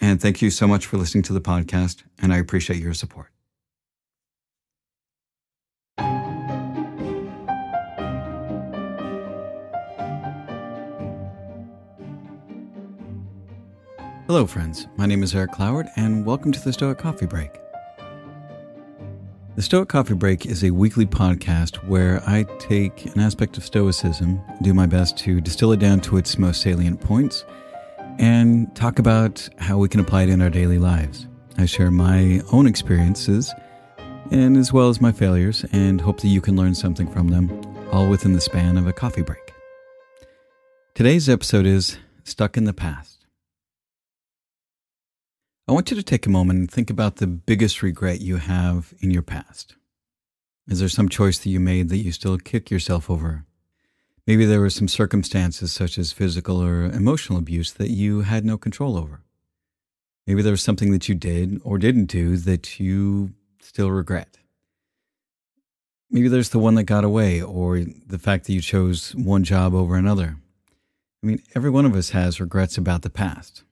and thank you so much for listening to the podcast, and I appreciate your support. Hello, friends. My name is Eric Cloward, and welcome to the Stoic Coffee Break. The Stoic Coffee Break is a weekly podcast where I take an aspect of Stoicism, do my best to distill it down to its most salient points, and talk about how we can apply it in our daily lives. I share my own experiences and as well as my failures, and hope that you can learn something from them, all within the span of a coffee break. Today's episode is Stuck in the Past. I want you to take a moment and think about the biggest regret you have in your past. Is there some choice that you made that you still kick yourself over? Maybe there were some circumstances such as physical or emotional abuse that you had no control over. Maybe there was something that you did or didn't do that you still regret. Maybe there's the one that got away or the fact that you chose one job over another. I mean, every one of us has regrets about the past.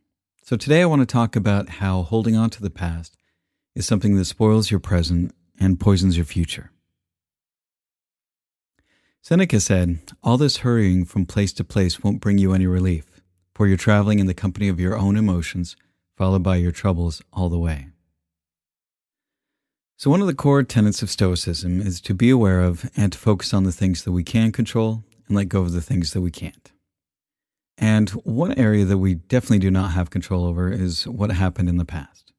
So today I want to talk about how holding on to the past is something that spoils your present and poisons your future. Seneca said, All this hurrying from place to place won't bring you any relief, for you're traveling in the company of your own emotions, followed by your troubles all the way. So, one of the core tenets of Stoicism is to be aware of and to focus on the things that we can control and let go of the things that we can't. And one area that we definitely do not have control over is what happened in the past.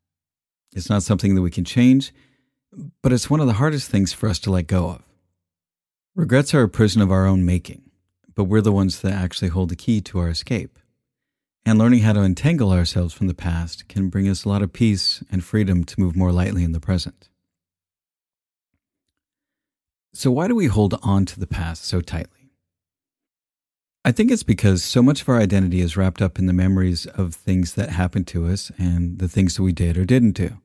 It's not something that we can change, but it's one of the hardest things for us to let go of. Regrets are a prison of our own making, but we're the ones that actually hold the key to our escape. And learning how to entangle ourselves from the past can bring us a lot of peace and freedom to move more lightly in the present. So, why do we hold on to the past so tightly? I think it's because so much of our identity is wrapped up in the memories of things that happened to us and the things that we did or didn't do.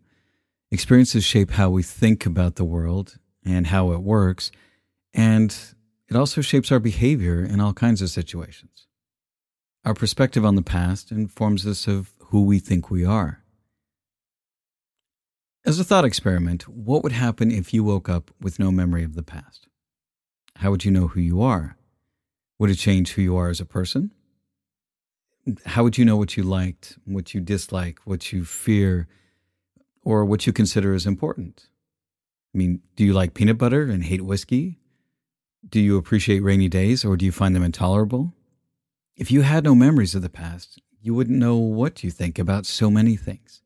Experiences shape how we think about the world and how it works, and it also shapes our behavior in all kinds of situations. Our perspective on the past informs us of who we think we are. As a thought experiment, what would happen if you woke up with no memory of the past? How would you know who you are? Would it change who you are as a person? How would you know what you liked, what you dislike, what you fear, or what you consider as important? I mean, do you like peanut butter and hate whiskey? Do you appreciate rainy days or do you find them intolerable? If you had no memories of the past, you wouldn't know what you think about so many things.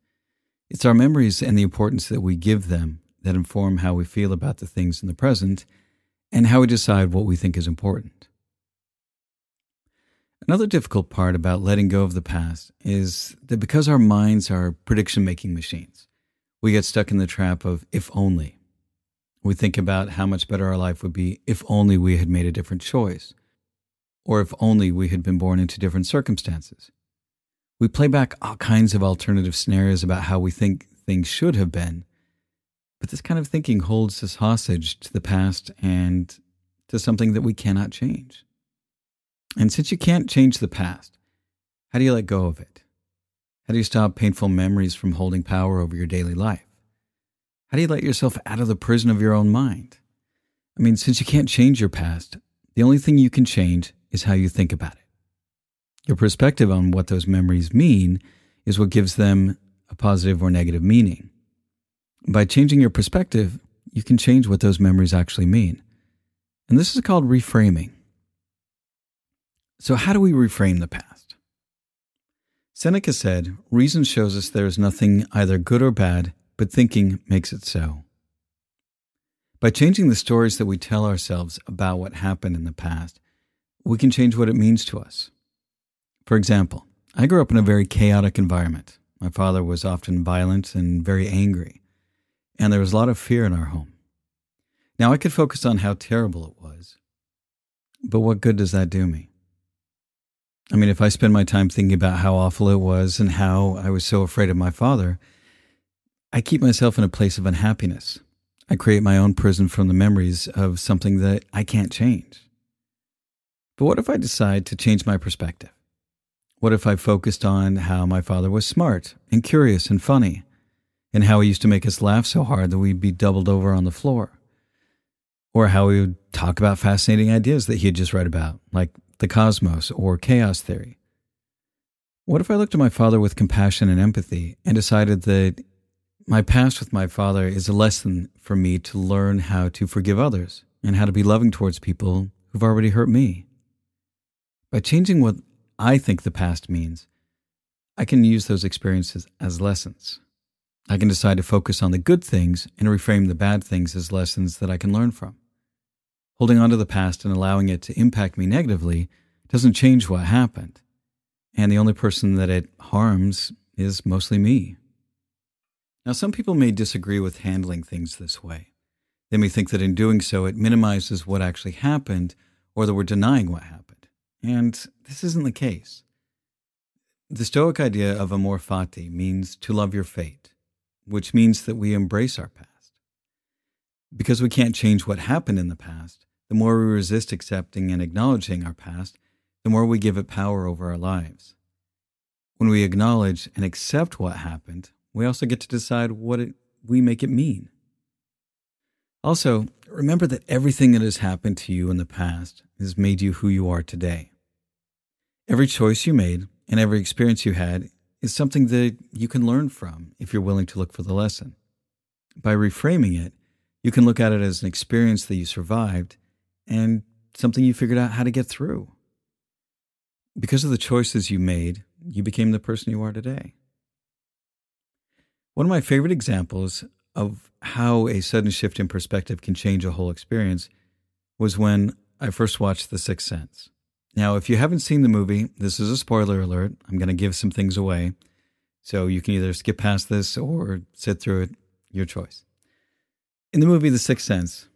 It's our memories and the importance that we give them that inform how we feel about the things in the present and how we decide what we think is important. Another difficult part about letting go of the past is that because our minds are prediction making machines, we get stuck in the trap of if only. We think about how much better our life would be if only we had made a different choice, or if only we had been born into different circumstances. We play back all kinds of alternative scenarios about how we think things should have been, but this kind of thinking holds us hostage to the past and to something that we cannot change. And since you can't change the past, how do you let go of it? How do you stop painful memories from holding power over your daily life? How do you let yourself out of the prison of your own mind? I mean, since you can't change your past, the only thing you can change is how you think about it. Your perspective on what those memories mean is what gives them a positive or negative meaning. By changing your perspective, you can change what those memories actually mean. And this is called reframing. So, how do we reframe the past? Seneca said, Reason shows us there is nothing either good or bad, but thinking makes it so. By changing the stories that we tell ourselves about what happened in the past, we can change what it means to us. For example, I grew up in a very chaotic environment. My father was often violent and very angry, and there was a lot of fear in our home. Now I could focus on how terrible it was, but what good does that do me? I mean, if I spend my time thinking about how awful it was and how I was so afraid of my father, I keep myself in a place of unhappiness. I create my own prison from the memories of something that I can't change. But what if I decide to change my perspective? What if I focused on how my father was smart and curious and funny, and how he used to make us laugh so hard that we'd be doubled over on the floor? Or how he would talk about fascinating ideas that he had just read about, like the cosmos or chaos theory? What if I looked at my father with compassion and empathy and decided that my past with my father is a lesson for me to learn how to forgive others and how to be loving towards people who've already hurt me. By changing what I think the past means, I can use those experiences as lessons. I can decide to focus on the good things and reframe the bad things as lessons that I can learn from. Holding on to the past and allowing it to impact me negatively doesn't change what happened. And the only person that it harms is mostly me. Now, some people may disagree with handling things this way. They may think that in doing so, it minimizes what actually happened or that we're denying what happened. And this isn't the case. The Stoic idea of amor fati means to love your fate, which means that we embrace our past. Because we can't change what happened in the past, the more we resist accepting and acknowledging our past, the more we give it power over our lives. When we acknowledge and accept what happened, we also get to decide what it, we make it mean. Also, remember that everything that has happened to you in the past has made you who you are today. Every choice you made and every experience you had is something that you can learn from if you're willing to look for the lesson. By reframing it, you can look at it as an experience that you survived and something you figured out how to get through. Because of the choices you made, you became the person you are today. One of my favorite examples of how a sudden shift in perspective can change a whole experience was when I first watched The Sixth Sense. Now, if you haven't seen the movie, this is a spoiler alert. I'm going to give some things away. So you can either skip past this or sit through it, your choice. In the movie The Sixth Sense,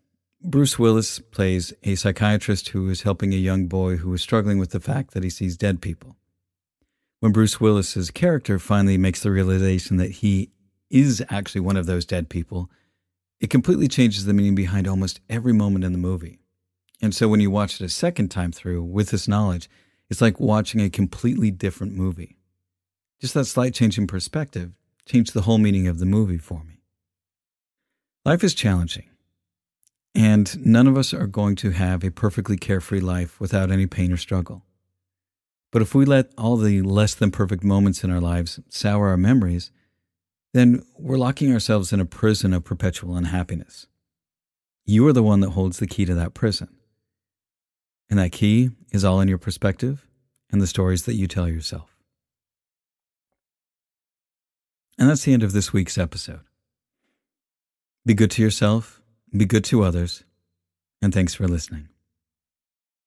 Bruce Willis plays a psychiatrist who is helping a young boy who is struggling with the fact that he sees dead people. When Bruce Willis's character finally makes the realization that he is actually one of those dead people, it completely changes the meaning behind almost every moment in the movie. And so when you watch it a second time through with this knowledge, it's like watching a completely different movie. Just that slight change in perspective changed the whole meaning of the movie for me. Life is challenging, and none of us are going to have a perfectly carefree life without any pain or struggle. But if we let all the less than perfect moments in our lives sour our memories, then we're locking ourselves in a prison of perpetual unhappiness. You are the one that holds the key to that prison. And that key is all in your perspective and the stories that you tell yourself. And that's the end of this week's episode. Be good to yourself, be good to others, and thanks for listening.